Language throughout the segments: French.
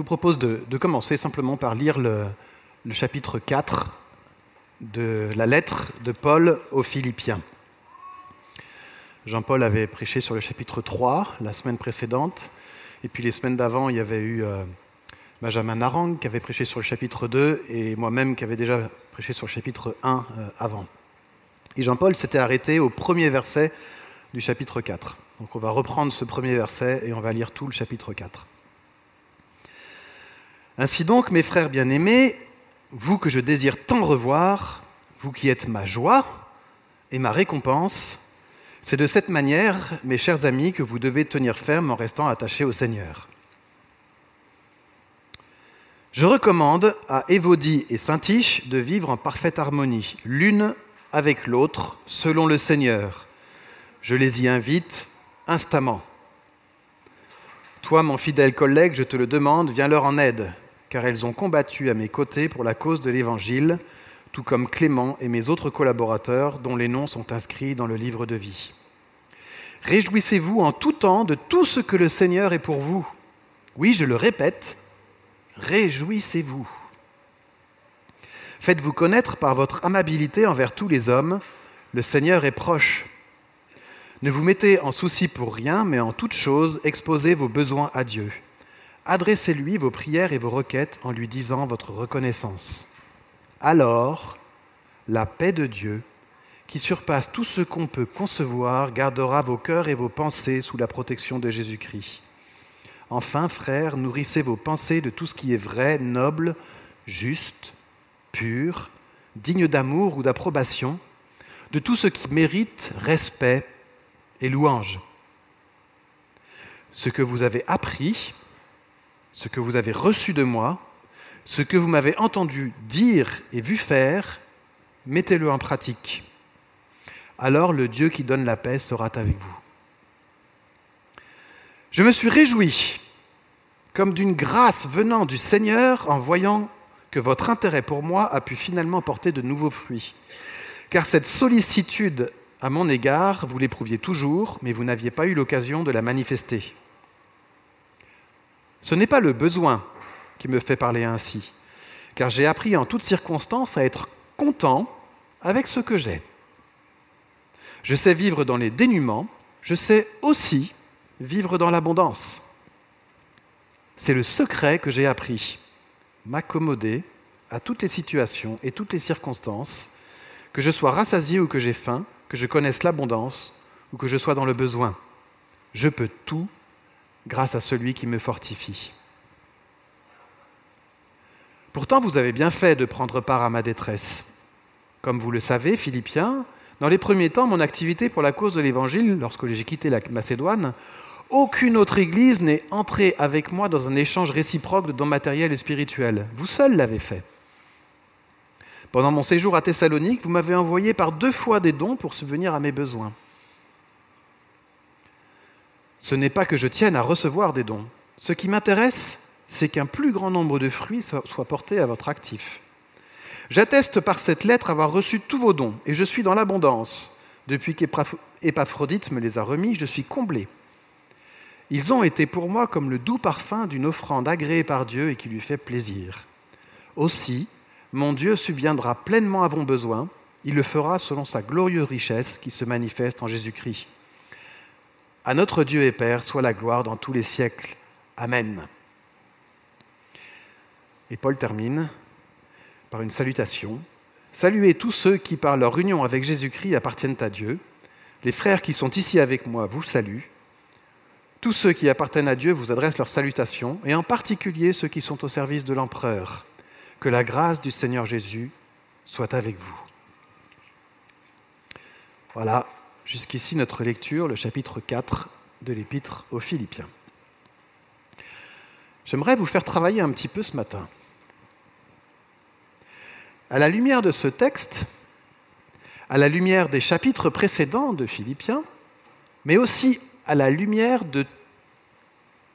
vous propose de, commencer simplement par lire le, chapitre 4 de la lettre de Paul aux Philippiens. Jean-Paul avait prêché sur le chapitre 3 la semaine précédente, et puis les semaines d'avant, il y avait eu euh, Benjamin Narang qui avait prêché sur le chapitre 2, et moi-même qui avais déjà prêché sur le chapitre 1 euh, avant. Et Jean-Paul s'était arrêté au premier verset du chapitre 4. Donc on va reprendre ce premier verset et on va lire tout le chapitre 4. Ainsi donc, mes frères bien-aimés, vous que je désire tant revoir, vous qui êtes ma joie et ma récompense, c'est de cette manière, mes chers amis, que vous devez tenir ferme en restant attachés au Seigneur. Je recommande à Évodie et Saint-Tiche de vivre en parfaite harmonie, l'une avec l'autre, selon le Seigneur. Je les y invite instamment. Toi, mon fidèle collègue, je te le demande, viens leur en aide, car elles ont combattu à mes côtés pour la cause de l'Évangile tout comme Clément et mes autres collaborateurs dont les noms sont inscrits dans le livre de vie. Réjouissez-vous en tout temps de tout ce que le Seigneur est pour vous. Oui, je le répète, réjouissez-vous. Faites-vous connaître par votre amabilité envers tous les hommes, le Seigneur est proche. Ne vous mettez en souci pour rien, mais en toute chose, exposez vos besoins à Dieu. Adressez-lui vos prières et vos requêtes en lui disant votre reconnaissance alors la paix de Dieu, qui surpasse tout ce qu'on peut concevoir, gardera vos cœurs et vos pensées sous la protection de Jésus-Christ. Enfin, frères, nourrissez vos pensées de tout ce qui est vrai, noble, juste, pur, digne d'amour ou d'approbation, de tout ce qui mérite respect et louange. Ce que vous avez appris, ce que vous avez reçu de moi, ce que vous m'avez entendu dire et vu faire, mettez-le en pratique. Alors le Dieu qui donne la paix sera avec vous. Je me suis réjoui, comme d'une grâce venant du Seigneur, en voyant que votre intérêt pour moi a pu finalement porter de nouveaux fruits. Car cette sollicitude à mon égard, vous l'éprouviez toujours, mais vous n'aviez pas eu l'occasion de la manifester. Ce n'est pas le besoin qui me fait parler ainsi, car j'ai appris en toutes circonstances à être content avec ce que j'ai. Je sais vivre dans les dénûments, je sais aussi vivre dans l'abondance. C'est le secret que j'ai appris, m'accommoder à toutes les situations et toutes les circonstances, que je sois rassasié ou que j'ai faim, que je connaisse l'abondance ou que je sois dans le besoin. Je peux tout grâce à celui qui me fortifie. Pourtant, vous avez bien fait de prendre part à ma détresse. Comme vous le savez, Philippiens, dans les premiers temps, mon activité pour la cause de l'Évangile, lorsque j'ai quitté la Macédoine, aucune autre Église n'est entrée avec moi dans un échange réciproque de dons matériels et spirituels. Vous seul l'avez fait. Pendant mon séjour à Thessalonique, vous m'avez envoyé par deux fois des dons pour subvenir à mes besoins. Ce n'est pas que je tienne à recevoir des dons. Ce qui m'intéresse, c'est qu'un plus grand nombre de fruits soient portés à votre actif. J'atteste par cette lettre avoir reçu tous vos dons, et je suis dans l'abondance. Depuis qu'Épaphrodite me les a remis, je suis comblé. Ils ont été pour moi comme le doux parfum d'une offrande agréée par Dieu et qui lui fait plaisir. Aussi, mon Dieu subviendra pleinement à vos besoins, il le fera selon sa glorieuse richesse qui se manifeste en Jésus-Christ. À notre Dieu et Père soit la gloire dans tous les siècles. Amen. Et Paul termine par une salutation. Saluez tous ceux qui, par leur union avec Jésus-Christ, appartiennent à Dieu. Les frères qui sont ici avec moi vous saluent. Tous ceux qui appartiennent à Dieu vous adressent leurs salutations, et en particulier ceux qui sont au service de l'empereur. Que la grâce du Seigneur Jésus soit avec vous. Voilà, jusqu'ici notre lecture, le chapitre 4 de l'épître aux Philippiens. J'aimerais vous faire travailler un petit peu ce matin. À la lumière de ce texte, à la lumière des chapitres précédents de Philippiens, mais aussi à la lumière de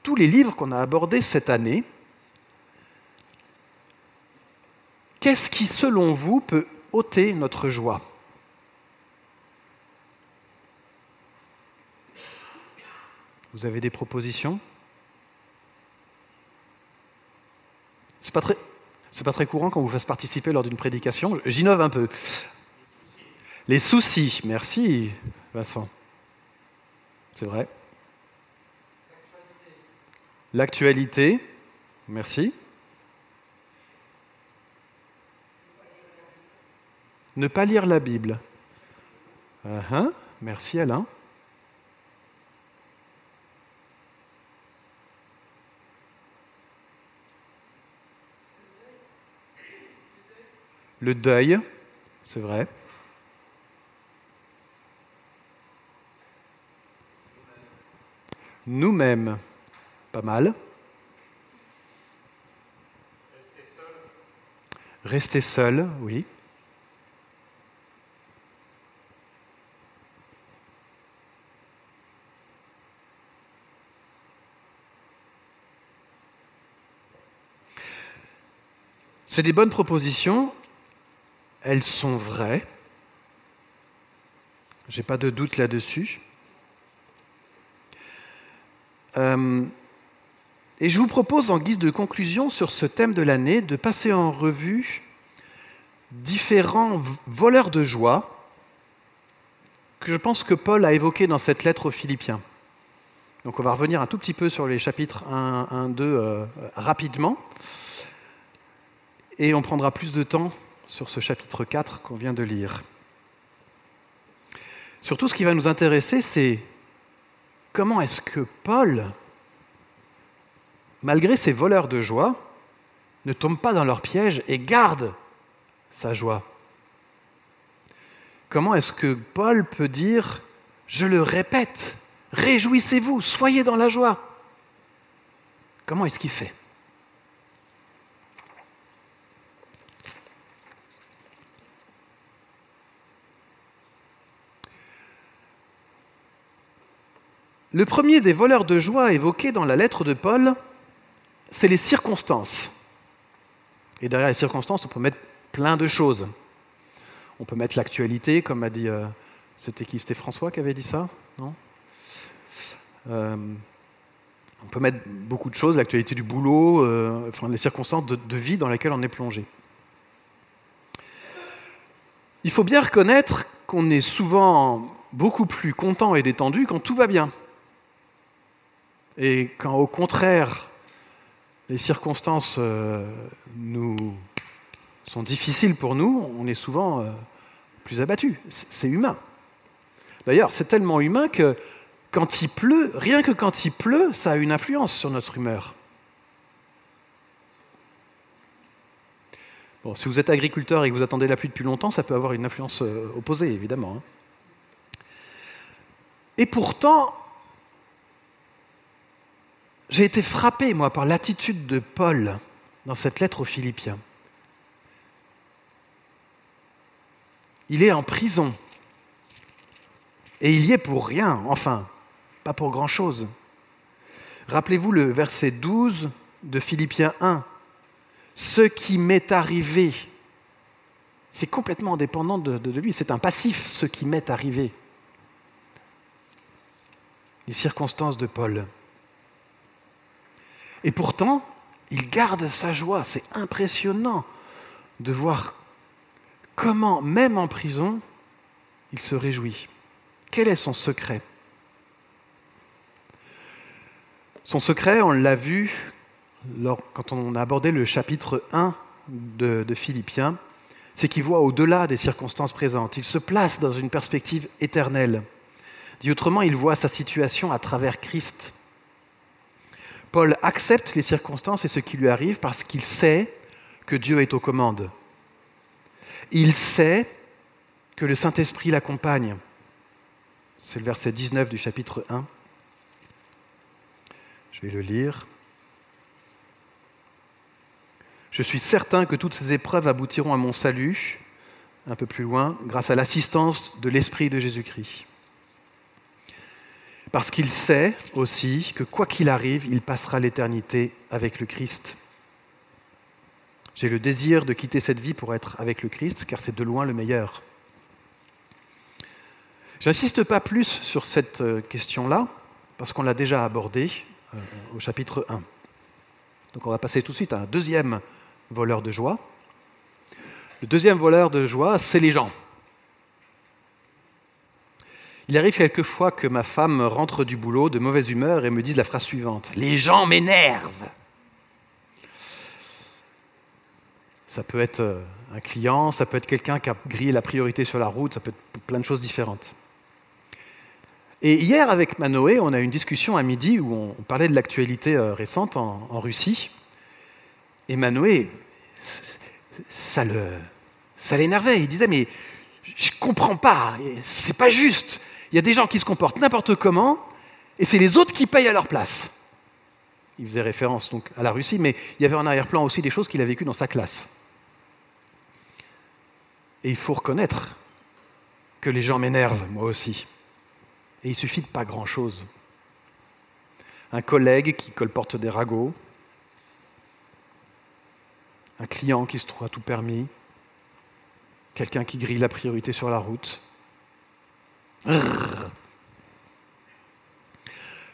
tous les livres qu'on a abordés cette année, qu'est-ce qui, selon vous, peut ôter notre joie? Vous avez des propositions? C'est pas très, pas très courant quand vous fasse participer lors d'une prédication. J'innove un peu. Les soucis. Merci, Vincent. C'est vrai. L'actualité. Merci. Ne pas lire la Bible. Uh -huh. Merci Alain. Le deuil, c'est vrai. Nous-mêmes, pas mal. Rester seul. Rester seul, oui. C'est des bonnes propositions, elles sont vraies, j'ai pas de doute là-dessus. Euh, et je vous propose, en guise de conclusion sur ce thème de l'année, de passer en revue différents voleurs de joie que je pense que Paul a évoqués dans cette lettre aux Philippiens. Donc on va revenir un tout petit peu sur les chapitres 1, 1 2 rapidement. Et on prendra plus de temps sur ce chapitre 4 qu'on vient de lire. Surtout, ce qui va nous intéresser, c'est comment est-ce que Paul, malgré ses voleurs de joie, ne tombe pas dans leur piège et garde sa joie. Comment est-ce que Paul peut dire, je le répète, réjouissez-vous, soyez dans la joie Comment est-ce qu'il fait? Le premier des voleurs de joie évoqués dans la lettre de Paul, c'est les circonstances. Et derrière les circonstances, on peut mettre plein de choses. On peut mettre l'actualité, comme a dit. Euh, c'était qui C'était François qui avait dit ça Non? Euh, On peut mettre beaucoup de choses, l'actualité du boulot, euh, enfin les circonstances de, de vie dans lesquelles on est plongé. Il faut bien reconnaître qu'on est souvent beaucoup plus content et détendu quand tout va bien. Et quand au contraire, les circonstances euh, sont difficiles pour nous, on est souvent euh, plus abattu. C'est humain. D'ailleurs, c'est tellement humain que quand il pleut, rien que quand il pleut, ça a une influence sur notre humeur. Bon, si vous êtes agriculteur et que vous attendez la pluie depuis longtemps, ça peut avoir une influence euh, opposée, évidemment. Hein. Et pourtant, j'ai été frappé, moi, par l'attitude de Paul dans cette lettre aux Philippiens. Il est en prison. Et il y est pour rien, enfin, pas pour grand-chose. Rappelez-vous le verset 12 de Philippiens 1. Ce qui m'est arrivé, c'est complètement indépendant de, de lui, c'est un passif, ce qui m'est arrivé. Les circonstances de Paul. Et pourtant, il garde sa joie. C'est impressionnant de voir comment, même en prison, il se réjouit. Quel est son secret? Son secret, on l'a vu quand on a abordé le chapitre 1 de, Philippiens, c'est qu'il voit au-delà des circonstances présentes. Il se place dans une perspective éternelle. Dit autrement, il voit sa situation à travers Christ. Paul accepte les circonstances et ce qui lui arrive parce qu'il sait que Dieu est aux commandes. Il sait que le Saint-Esprit l'accompagne. C'est le verset 19 du chapitre 1. Je vais le lire. Je suis certain que toutes ces épreuves aboutiront à mon salut, un peu plus loin, grâce à l'assistance de l'Esprit de Jésus-Christ parce qu'il sait aussi que quoi qu'il arrive, il passera l'éternité avec le Christ. J'ai le désir de quitter cette vie pour être avec le Christ, car c'est de loin le meilleur. J'insiste pas plus sur cette euh, question-là, parce qu'on l'a déjà abordée euh, au chapitre 1. Donc on va passer tout de suite à un deuxième voleur de joie. Le deuxième voleur de joie, c'est les gens. Il arrive quelquefois que ma femme rentre du boulot de mauvaise humeur et me dise la phrase suivante Les gens m'énervent Ça peut être euh, un client, ça peut être quelqu'un qui a grillé la priorité sur la route, ça peut être plein de choses différentes. Et hier, avec Manoé, on a eu une discussion à midi où on parlait de l'actualité euh, récente en, Russie. Et Manoé, ça le, ça l'énervait. Il disait mais je comprends pas, c'est pas juste. Il y a des gens qui se comportent n'importe comment, et c'est les autres qui payent à leur place. Il faisait référence donc à la Russie, mais il y avait en arrière-plan aussi des choses qu'il a vécues dans sa classe. Et il faut reconnaître que les gens m'énervent, moi aussi. Et il suffit de pas grand-chose. Un collègue qui colporte des ragots, un client qui se trouve à tout permis, quelqu'un qui grille la priorité sur la route.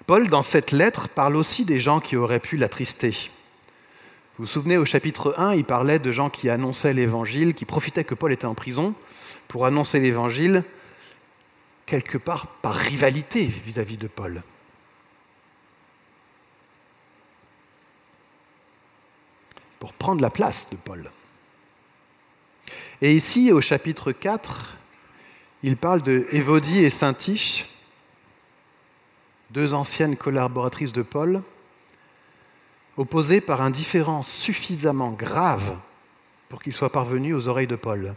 Paul, dans cette lettre, parle aussi des gens qui auraient pu l'attrister. Vous vous souvenez, au chapitre 1, il parlait de gens qui annonçaient l'évangile, qui profitaient que Paul était en prison pour annoncer l'évangile, quelque part par rivalité vis-à-vis de Paul. Pour prendre la place de Paul. Et ici, au chapitre 4, il parle de Évodie et Saint-Tiche, deux anciennes collaboratrices de Paul, opposé par un différent suffisamment grave pour qu'il soit parvenu aux oreilles de Paul.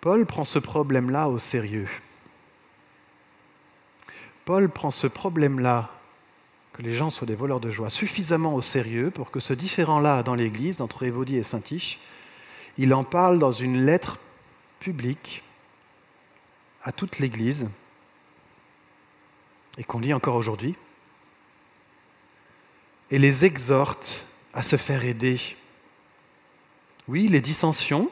Paul prend ce problème-là au sérieux. Paul prend ce problème-là, que les gens soient des voleurs de joie, suffisamment au sérieux pour que ce différent-là dans l'Église, entre Évodie et Saint-Tiche, il en parle dans une lettre publique à toute l'Église, et qu'on lit encore aujourd'hui, et les exhorte à se faire aider. Oui, les dissensions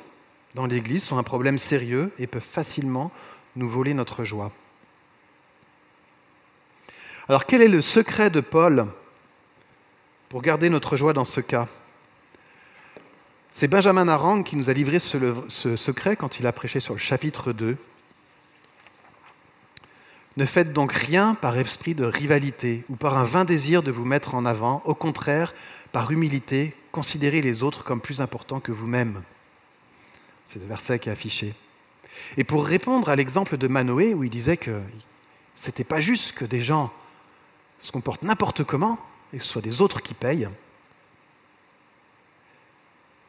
dans l'Église sont un problème sérieux et peuvent facilement nous voler notre joie. Alors quel est le secret de Paul pour garder notre joie dans ce cas? C'est Benjamin Narang qui nous a livré ce, ce secret quand il a prêché sur le chapitre 2 ne faites donc rien par esprit de rivalité ou par un vain désir de vous mettre en avant. Au contraire, par humilité, considérez les autres comme plus importants que vous-même. C'est le verset qui est affiché. Et pour répondre à l'exemple de Manoé, où il disait que ce n'était pas juste que des gens se comportent n'importe comment et que ce soit des autres qui payent,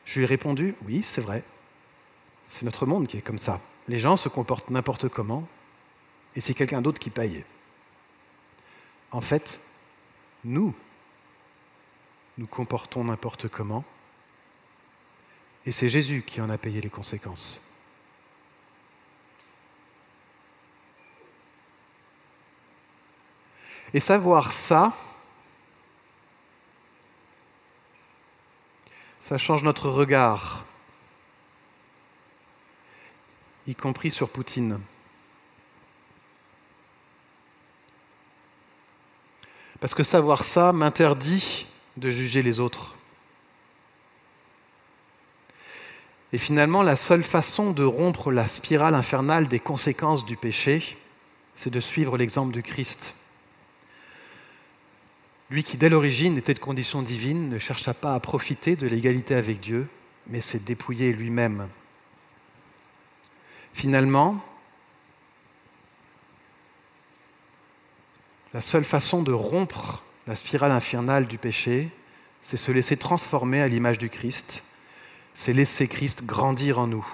je lui ai répondu oui, c'est vrai. C'est notre monde qui est comme ça. Les gens se comportent n'importe comment et c'est quelqu'un d'autre qui paye. En fait, nous, nous comportons n'importe comment, et c'est Jésus qui en a payé les conséquences. Et savoir ça, ça change notre regard, y compris sur Poutine. Parce que savoir ça m'interdit de juger les autres. Et finalement, la seule façon de rompre la spirale infernale des conséquences du péché, c'est de suivre l'exemple du Christ. Lui qui, dès l'origine, était de condition divine, ne chercha pas à profiter de l'égalité avec Dieu, mais s'est dépouillé lui-même. Finalement, La seule façon de rompre la spirale infernale du péché, c'est se laisser transformer à l'image du Christ, c'est laisser Christ grandir en nous.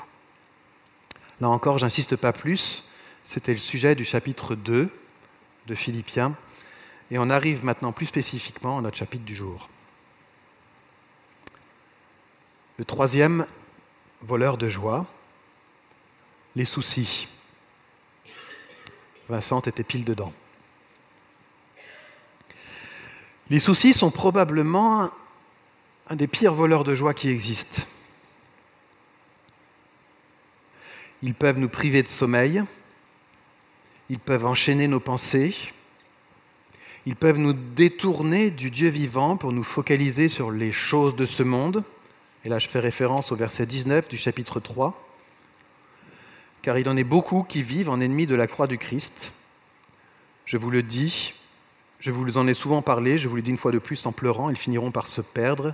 Là encore, j'insiste pas plus, c'était le sujet du chapitre 2 de Philippiens, et on arrive maintenant plus spécifiquement à notre chapitre du jour. Le troisième voleur de joie, les soucis. Vincent était pile dedans. Les soucis sont probablement un des pires voleurs de joie qui existent. Ils peuvent nous priver de sommeil, ils peuvent enchaîner nos pensées, Ils peuvent nous détourner du Dieu vivant pour nous focaliser sur les choses de ce monde. Et là, je fais référence au verset 19 du chapitre 3. Car il en est beaucoup qui vivent en ennemis de la croix du Christ. Je vous le dis, je vous en ai souvent parlé, je vous le dis une fois de plus en pleurant, ils finiront par se perdre.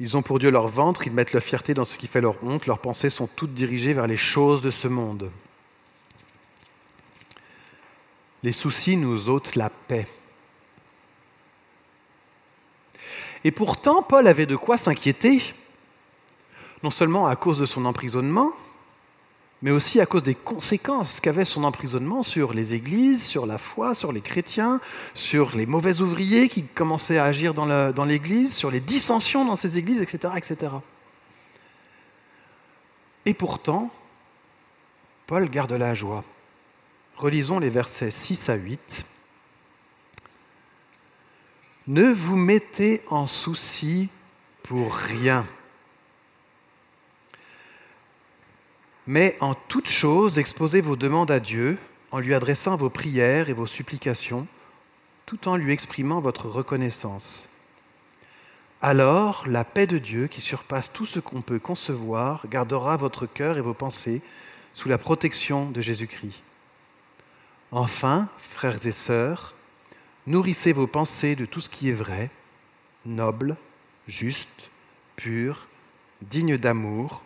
Ils ont pour Dieu leur ventre, ils mettent leur fierté dans ce qui fait leur honte, leurs pensées sont toutes dirigées vers les choses de ce monde. Les soucis nous ôtent la paix. Et pourtant, Paul avait de quoi s'inquiéter, non seulement à cause de son emprisonnement, mais aussi à cause des conséquences qu'avait son emprisonnement sur les églises, sur la foi, sur les chrétiens, sur les mauvais ouvriers qui commençaient à agir dans l'église, sur les dissensions dans ces églises, etc., etc. Et pourtant, Paul garde la joie. Relisons les versets 6 à 8. Ne vous mettez en souci pour rien Mais en toute chose, exposez vos demandes à Dieu en lui adressant vos prières et vos supplications, tout en lui exprimant votre reconnaissance. Alors la paix de Dieu, qui surpasse tout ce qu'on peut concevoir, gardera votre cœur et vos pensées sous la protection de Jésus-Christ. Enfin, frères et sœurs, nourrissez vos pensées de tout ce qui est vrai, noble, juste, pur, digne d'amour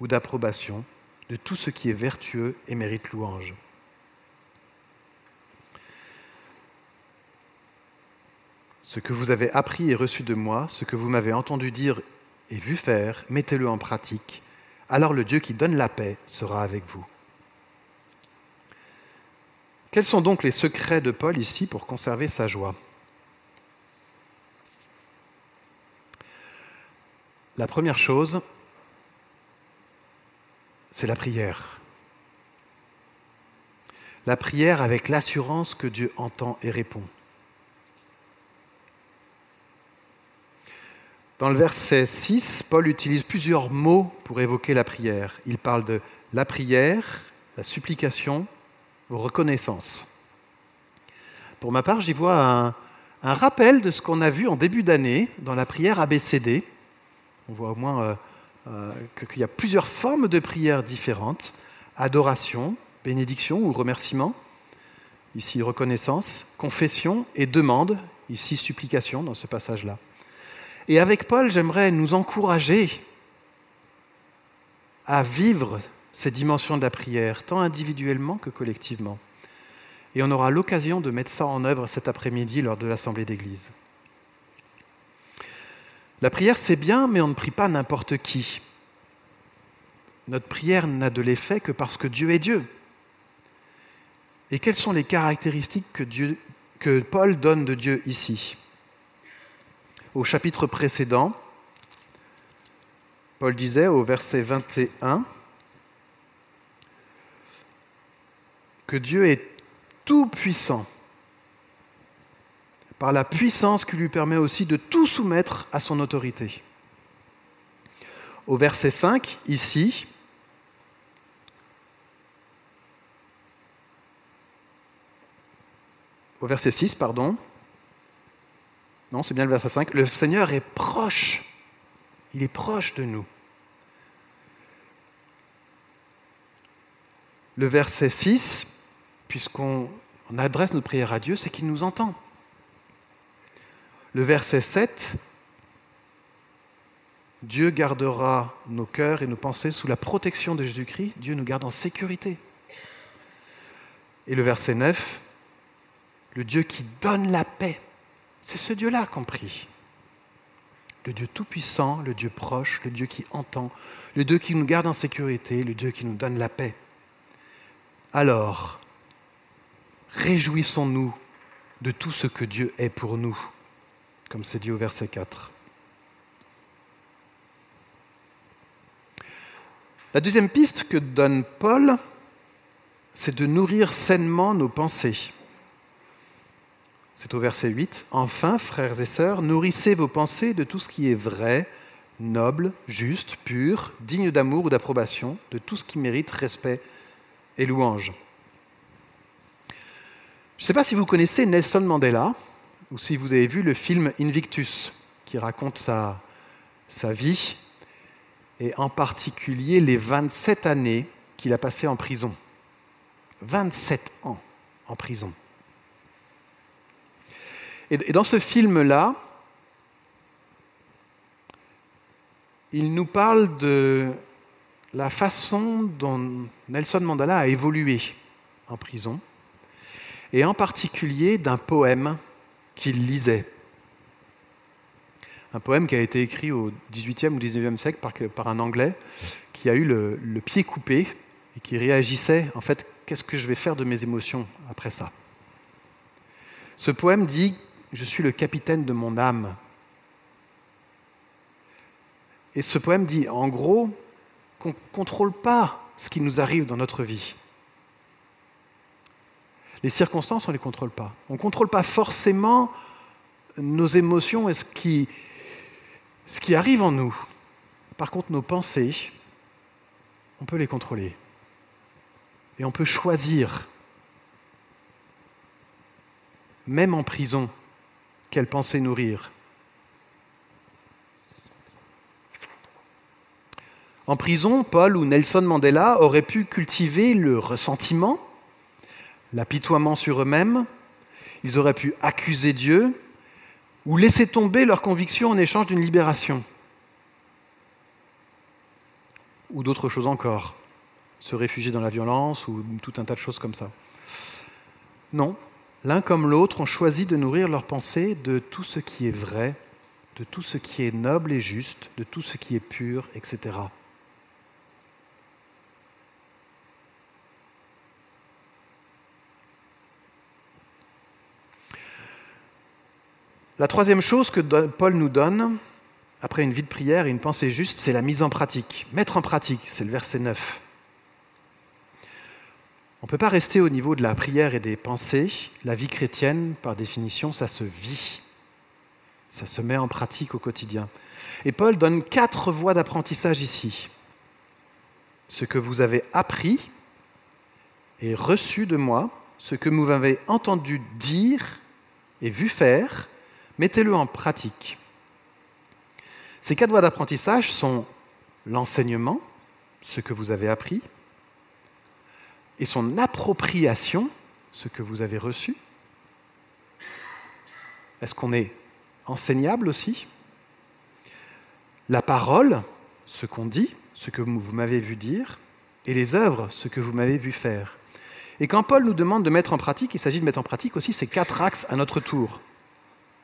ou d'approbation de tout ce qui est vertueux et mérite louange. Ce que vous avez appris et reçu de moi, ce que vous m'avez entendu dire et vu faire, mettez-le en pratique. Alors le Dieu qui donne la paix sera avec vous. Quels sont donc les secrets de Paul ici pour conserver sa joie? La première chose, c'est la prière. La prière avec l'assurance que Dieu entend et répond. Dans le verset 6, Paul utilise plusieurs mots pour évoquer la prière. Il parle de la prière, la supplication, reconnaissance. Pour ma part, j'y vois un, un, rappel de ce qu'on a vu en début d'année dans la prière ABCD. On voit au moins euh, qu'il y a plusieurs formes de prières différentes, adoration, bénédiction ou remerciement, ici reconnaissance, confession et demande, ici supplication dans ce passage-là. Et avec Paul, j'aimerais nous encourager à vivre ces dimensions de la prière, tant individuellement que collectivement. Et on aura l'occasion de mettre ça en œuvre cet après-midi lors de l'Assemblée d'Église. La prière, c'est bien, mais on ne prie pas n'importe qui. Notre prière n'a de l'effet que parce que Dieu est Dieu. Et quelles sont les caractéristiques que, Paul donne de Dieu ici? Au chapitre précédent, Paul disait au verset 21 que Dieu est tout puissant par la puissance qui lui permet aussi de tout soumettre à son autorité. Au verset 5, ici, au verset 6, pardon, non, c'est bien le verset 5, le Seigneur est proche, il est proche de nous. Le verset 6, puisqu'on adresse notre prière à Dieu, c'est qu'il nous entend. Le verset 7, Dieu gardera nos cœurs et nos pensées sous la protection de Jésus-Christ. Dieu nous garde en sécurité. Et le verset 9, le Dieu qui donne la paix. C'est ce Dieu-là qu'on prie. Le Dieu tout-puissant, le Dieu proche, le Dieu qui entend, le Dieu qui nous garde en sécurité, le Dieu qui nous donne la paix. Alors, réjouissons-nous de tout ce que Dieu est pour nous comme c'est dit au verset 4. La deuxième piste que donne Paul, c'est de nourrir sainement nos pensées. C'est au verset 8. Enfin, frères et sœurs, nourrissez vos pensées de tout ce qui est vrai, noble, juste, pur, digne d'amour ou d'approbation, de tout ce qui mérite respect et louange. Je ne sais pas si vous connaissez Nelson Mandela ou si vous avez vu le film Invictus qui raconte sa, vie et en particulier les 27 années qu'il a passées en prison. 27 ans en prison. Et dans ce film-là, il nous parle de la façon dont Nelson Mandela a évolué en prison, et en particulier d'un poème qu'il lisait. Un poème qui a été écrit au XVIIIe ou XIXe siècle par, un Anglais qui a eu le, le pied coupé et qui réagissait, en fait, qu'est-ce que je vais faire de mes émotions après ça? Ce poème dit, je suis le capitaine de mon âme, et ce poème dit, en gros, qu'on ne contrôle pas ce qui nous arrive dans notre vie. Les circonstances, on ne les contrôle pas. On ne contrôle pas forcément nos émotions et ce qui, arrive en nous. Par contre, nos pensées, on peut les contrôler. Et on peut choisir, même en prison, quelle pensée nourrir. En prison, Paul ou Nelson Mandela auraient pu cultiver le ressentiment, l'apitoiement sur eux-mêmes, ils auraient pu accuser Dieu ou laisser tomber leurs convictions en échange d'une libération. Ou d'autres choses encore, se réfugier dans la violence ou tout un tas de choses comme ça. Non, l'un comme l'autre ont choisi de nourrir leurs pensées de tout ce qui est vrai, de tout ce qui est noble et juste, de tout ce qui est pur, etc. La troisième chose que Paul nous donne, après une vie de prière et une pensée juste, c'est la mise en pratique. Mettre en pratique, c'est le verset 9. On ne peut pas rester au niveau de la prière et des pensées. La vie chrétienne, par définition, ça se vit. Ça se met en pratique au quotidien. Et Paul donne quatre voies d'apprentissage ici. Ce que vous avez appris et reçu de moi, ce que vous avez entendu dire et vu faire, mettez-le en pratique. Ces quatre voies d'apprentissage sont l'enseignement, ce que vous avez appris, et son appropriation, ce que vous avez reçu. Est-ce qu'on est enseignable aussi? La parole, ce qu'on dit, ce que vous m'avez vu dire, et les œuvres, ce que vous m'avez vu faire. Et quand Paul nous demande de mettre en pratique, il s'agit de mettre en pratique aussi ces quatre axes à notre tour.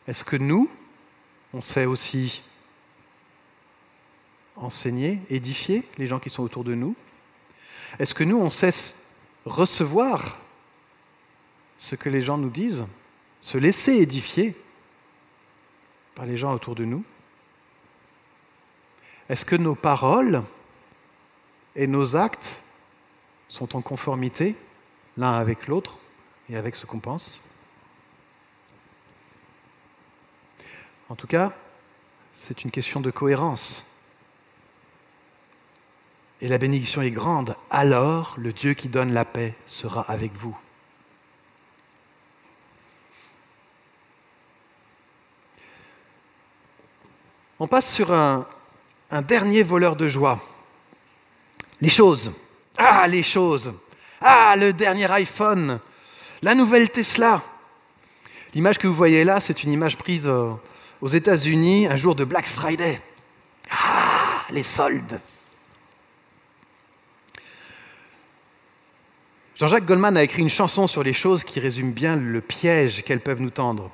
Est-ce que nous, on sait aussi enseigner, édifier les gens qui sont autour de nous? Est-ce que nous, on sait recevoir ce que les gens nous disent, se laisser édifier par les gens autour de nous? Est-ce que nos paroles et nos actes sont en conformité l'un avec l'autre et avec ce qu'on pense? En tout cas, c'est une question de cohérence. Et la bénédiction est grande. Alors, le Dieu qui donne la paix sera avec vous. On passe sur un, dernier voleur de joie. Les choses. Ah, les choses. Ah, le dernier iPhone. La nouvelle Tesla. L'image que vous voyez là, c'est une image prise aux États-Unis un jour de Black Friday. Ah, les soldes. Jean-Jacques Goldman a écrit une chanson sur les choses qui résume bien le piège qu'elles peuvent nous tendre.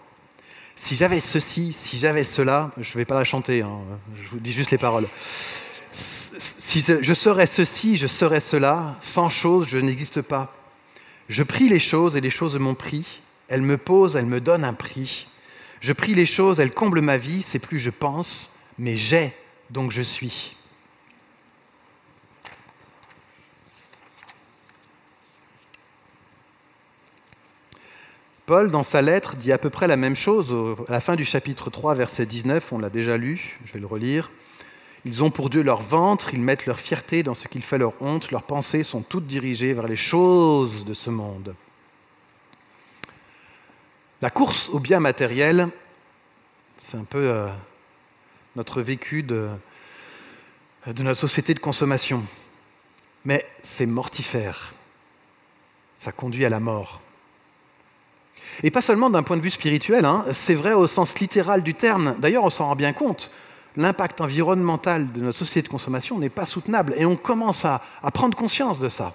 Si j'avais ceci, si j'avais cela, je ne vais pas la chanter, hein, je vous dis juste les paroles. Si je serais ceci, je serais cela, sans chose, je n'existe pas. Je prie les choses et les choses m'ont pris. Elles me posent, elles me donnent un prix. Je prie les choses, elles comblent ma vie, c'est plus je pense, mais j'ai, donc je suis. Paul, dans sa lettre, dit à peu près la même chose à la fin du chapitre 3, verset 19, on l'a déjà lu, je vais le relire. Ils ont pour Dieu leur ventre, ils mettent leur fierté dans ce qu'il fait leur honte, leurs pensées sont toutes dirigées vers les choses de ce monde. La course au bien matériel, c'est un peu euh, notre vécu de, notre société de consommation. Mais c'est mortifère. Ça conduit à la mort. Et pas seulement d'un point de vue spirituel, hein, c'est vrai au sens littéral du terme. D'ailleurs, on s'en rend bien compte. L'impact environnemental de notre société de consommation n'est pas soutenable et on commence à prendre conscience de ça.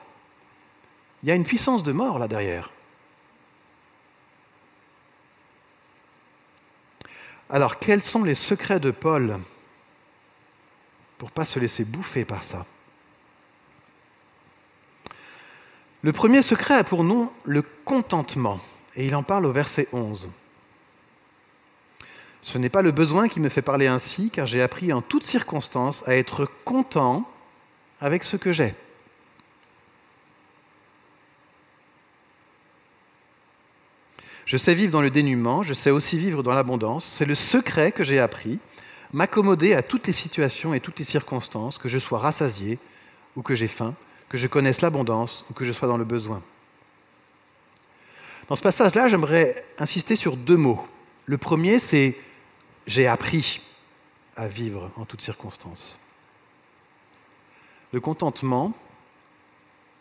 Il y a une puissance de mort là derrière. Alors, quels sont les secrets de Paul pour ne pas se laisser bouffer par ça? Le premier secret a pour nom le contentement, et il en parle au verset 11. Ce n'est pas le besoin qui me fait parler ainsi, car j'ai appris en toutes circonstances à être content avec ce que j'ai. Je sais vivre dans le dénuement, je sais aussi vivre dans l'abondance. C'est le secret que j'ai appris, m'accommoder à toutes les situations et toutes les circonstances, que je sois rassasié ou que j'ai faim, que je connaisse l'abondance ou que je sois dans le besoin. Dans ce passage-là, j'aimerais insister sur deux mots. Le premier, c'est j'ai appris à vivre en toutes circonstances. Le contentement,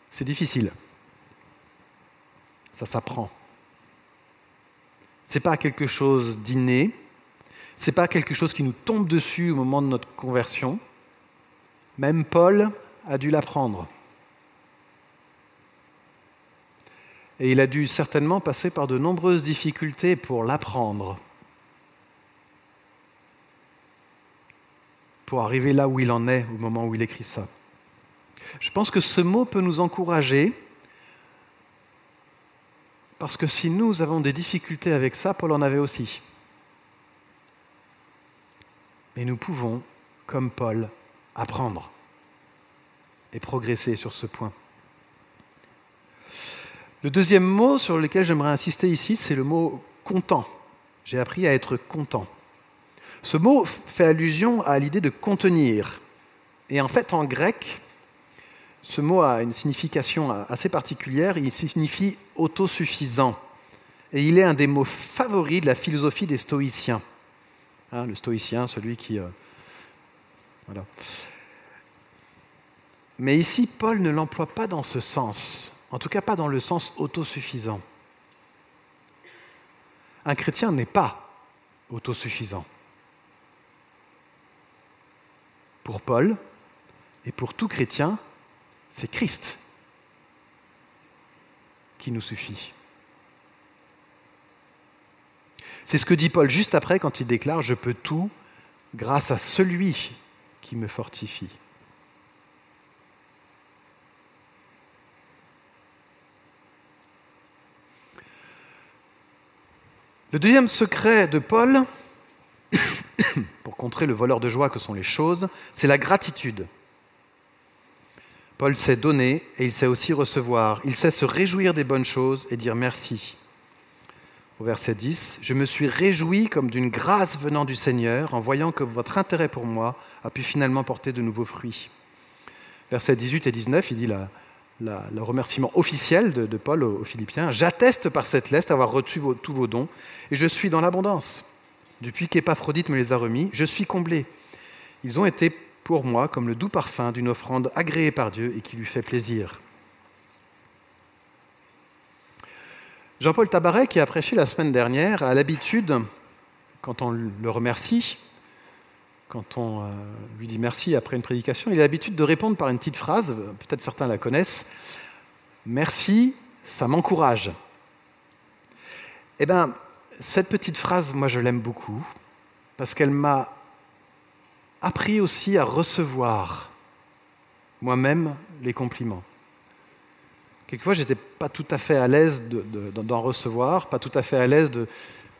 c'est difficile. Ça s'apprend. Ce n'est pas quelque chose d'inné, ce n'est pas quelque chose qui nous tombe dessus au moment de notre conversion. Même Paul a dû l'apprendre. Et il a dû certainement passer par de nombreuses difficultés pour l'apprendre, pour arriver là où il en est au moment où il écrit ça. Je pense que ce mot peut nous encourager parce que si nous avons des difficultés avec ça, Paul en avait aussi. Mais nous pouvons, comme Paul, apprendre et progresser sur ce point. Le deuxième mot sur lequel j'aimerais insister ici, c'est le mot content. J'ai appris à être content. Ce mot fait allusion à l'idée de contenir. Et en fait, en grec, ce mot a une signification assez particulière. Il signifie autosuffisant. Et il est un des mots favoris de la philosophie des stoïciens. Hein, le stoïcien, celui qui... Euh, voilà. Mais ici, Paul ne l'emploie pas dans ce sens, en tout cas pas dans le sens autosuffisant. Un chrétien n'est pas autosuffisant. Pour Paul et pour tout chrétien, c'est Christ qui nous suffit. C'est ce que dit Paul juste après quand il déclare ⁇ Je peux tout grâce à celui qui me fortifie ⁇ Le deuxième secret de Paul, pour contrer le voleur de joie que sont les choses, c'est la gratitude. Paul sait donner et il sait aussi recevoir. Il sait se réjouir des bonnes choses et dire merci. Au verset 10, Je me suis réjoui comme d'une grâce venant du Seigneur en voyant que votre intérêt pour moi a pu finalement porter de nouveaux fruits. Versets 18 et 19, il dit le remerciement officiel de, Paul aux, Philippiens. J'atteste par cette lettre avoir reçu tous vos dons et je suis dans l'abondance. Depuis qu'Épaphrodite me les a remis, je suis comblé. Ils ont été pour moi comme le doux parfum d'une offrande agréée par Dieu et qui lui fait plaisir. Jean-Paul Tabaret, qui a prêché la semaine dernière, a l'habitude, quand on le remercie, quand on euh, lui dit merci après une prédication, il a l'habitude de répondre par une petite phrase, peut-être certains la connaissent, Merci, ça m'encourage. Eh bien, cette petite phrase, moi je l'aime beaucoup, parce qu'elle m'a appris aussi à recevoir moi-même les compliments. Quelquefois, je n'étais pas tout à fait à l'aise d'en recevoir, pas tout à fait à l'aise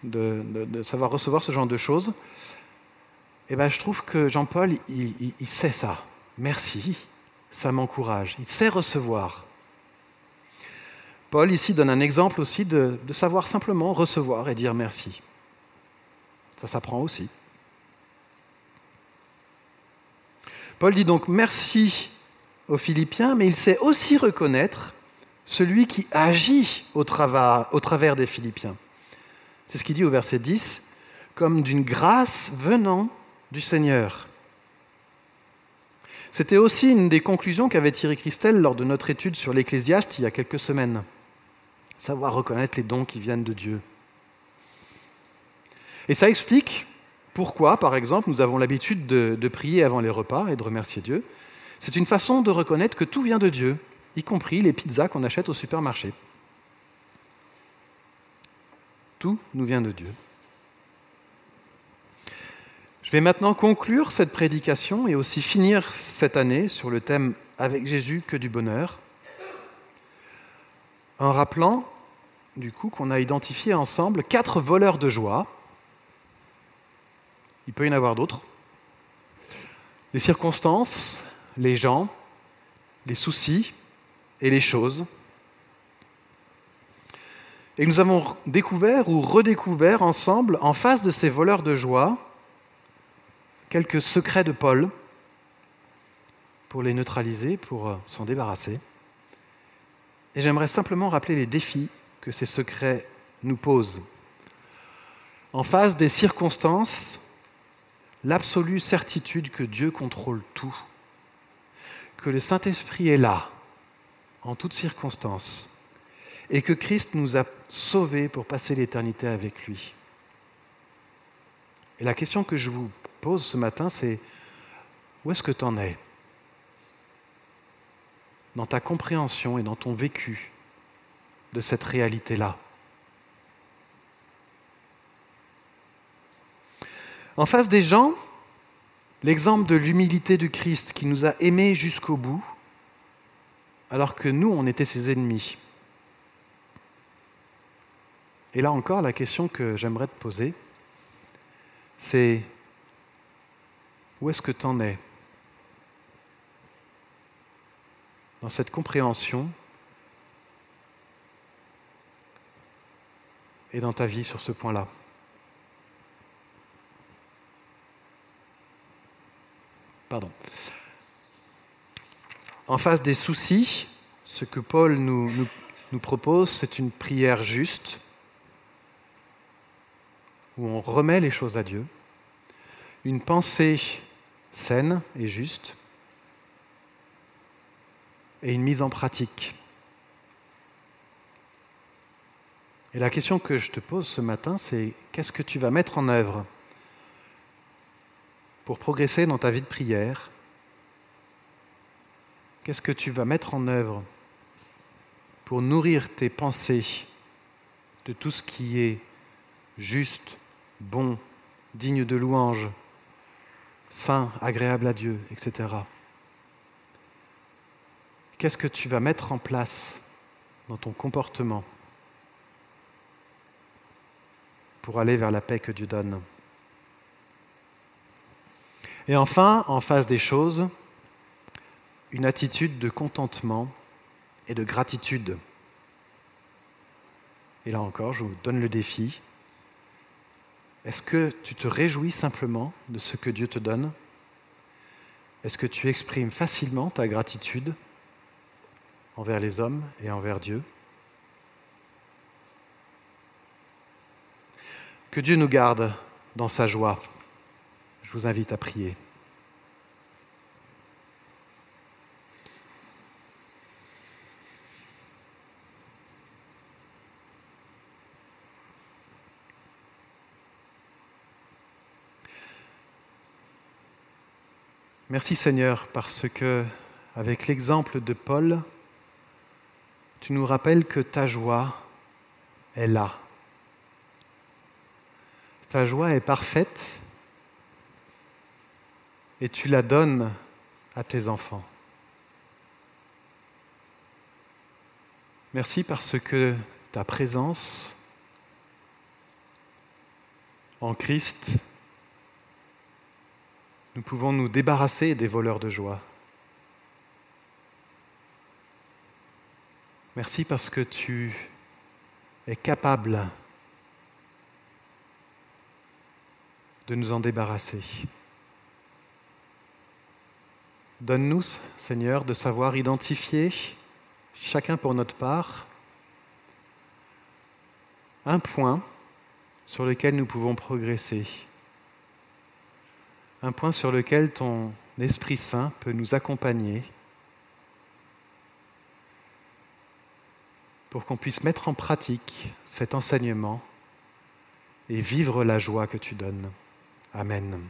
de, savoir recevoir ce genre de choses. Et eh ben, je trouve que Jean-Paul, il, sait ça. Merci, ça m'encourage. Il sait recevoir. Paul ici donne un exemple aussi de savoir simplement recevoir et dire merci. Ça s'apprend aussi. Paul dit donc merci aux Philippiens, mais il sait aussi reconnaître celui qui agit au travers, des Philippiens. C'est ce qu'il dit au verset 10, comme d'une grâce venant du Seigneur. C'était aussi une des conclusions qu'avait tiré Christelle lors de notre étude sur l'Ecclésiaste il y a quelques semaines. Savoir reconnaître les dons qui viennent de Dieu. Et ça explique pourquoi, par exemple, nous avons l'habitude de, prier avant les repas et de remercier Dieu. C'est une façon de reconnaître que tout vient de Dieu, y compris les pizzas qu'on achète au supermarché. Tout nous vient de Dieu. Je vais maintenant conclure cette prédication et aussi finir cette année sur le thème Avec Jésus que du bonheur, en rappelant du coup qu'on a identifié ensemble quatre voleurs de joie. Il peut y en avoir d'autres. Les circonstances, les gens, les soucis et les choses. Et nous avons découvert ou redécouvert ensemble, en face de ces voleurs de joie, quelques secrets de Paul pour les neutraliser, pour euh, s'en débarrasser. Et j'aimerais simplement rappeler les défis que ces secrets nous posent. En face des circonstances, l'absolue certitude que Dieu contrôle tout, que le Saint-Esprit est là, en toutes circonstances, et que Christ nous a sauvés pour passer l'éternité avec lui. Et la question que je vous pose ce matin, c'est où est-ce que tu en es dans ta compréhension et dans ton vécu de cette réalité-là? En face des gens, l'exemple de l'humilité du Christ qui nous a aimés jusqu'au bout, alors que nous, on était ses ennemis. Et là encore, la question que j'aimerais te poser, c'est où est-ce que tu en es dans cette compréhension et dans ta vie sur ce point-là? Pardon. En face des soucis, ce que Paul nous, nous, propose, c'est une prière juste, où on remet les choses à Dieu, une pensée saine et juste, et une mise en pratique. Et la question que je te pose ce matin, c'est qu'est-ce que tu vas mettre en œuvre? Pour progresser dans ta vie de prière Qu'est-ce que tu vas mettre en œuvre pour nourrir tes pensées de tout ce qui est juste, bon, digne de louange, saint, agréable à Dieu, etc. Qu'est-ce que tu vas mettre en place dans ton comportement pour aller vers la paix que Dieu donne? Et enfin, en face des choses, une attitude de contentement et de gratitude. Et là encore, je vous donne le défi est-ce que tu te réjouis simplement de ce que Dieu te donne? Est-ce que tu exprimes facilement ta gratitude envers les hommes et envers Dieu? Que Dieu nous garde dans sa joie. Je vous invite à prier. Merci Seigneur parce que, avec l'exemple de Paul, tu nous rappelles que ta joie est là. Ta joie est parfaite et tu la donnes à tes enfants. Merci parce que ta présence en Christ nous pouvons nous débarrasser des voleurs de joie. Merci parce que tu es capable de nous en débarrasser. Donne-nous, Seigneur, de savoir identifier, chacun pour notre part, un point sur lequel nous pouvons progresser, un point sur lequel ton Esprit Saint peut nous accompagner pour qu'on puisse mettre en pratique cet enseignement et vivre la joie que tu donnes. Amen.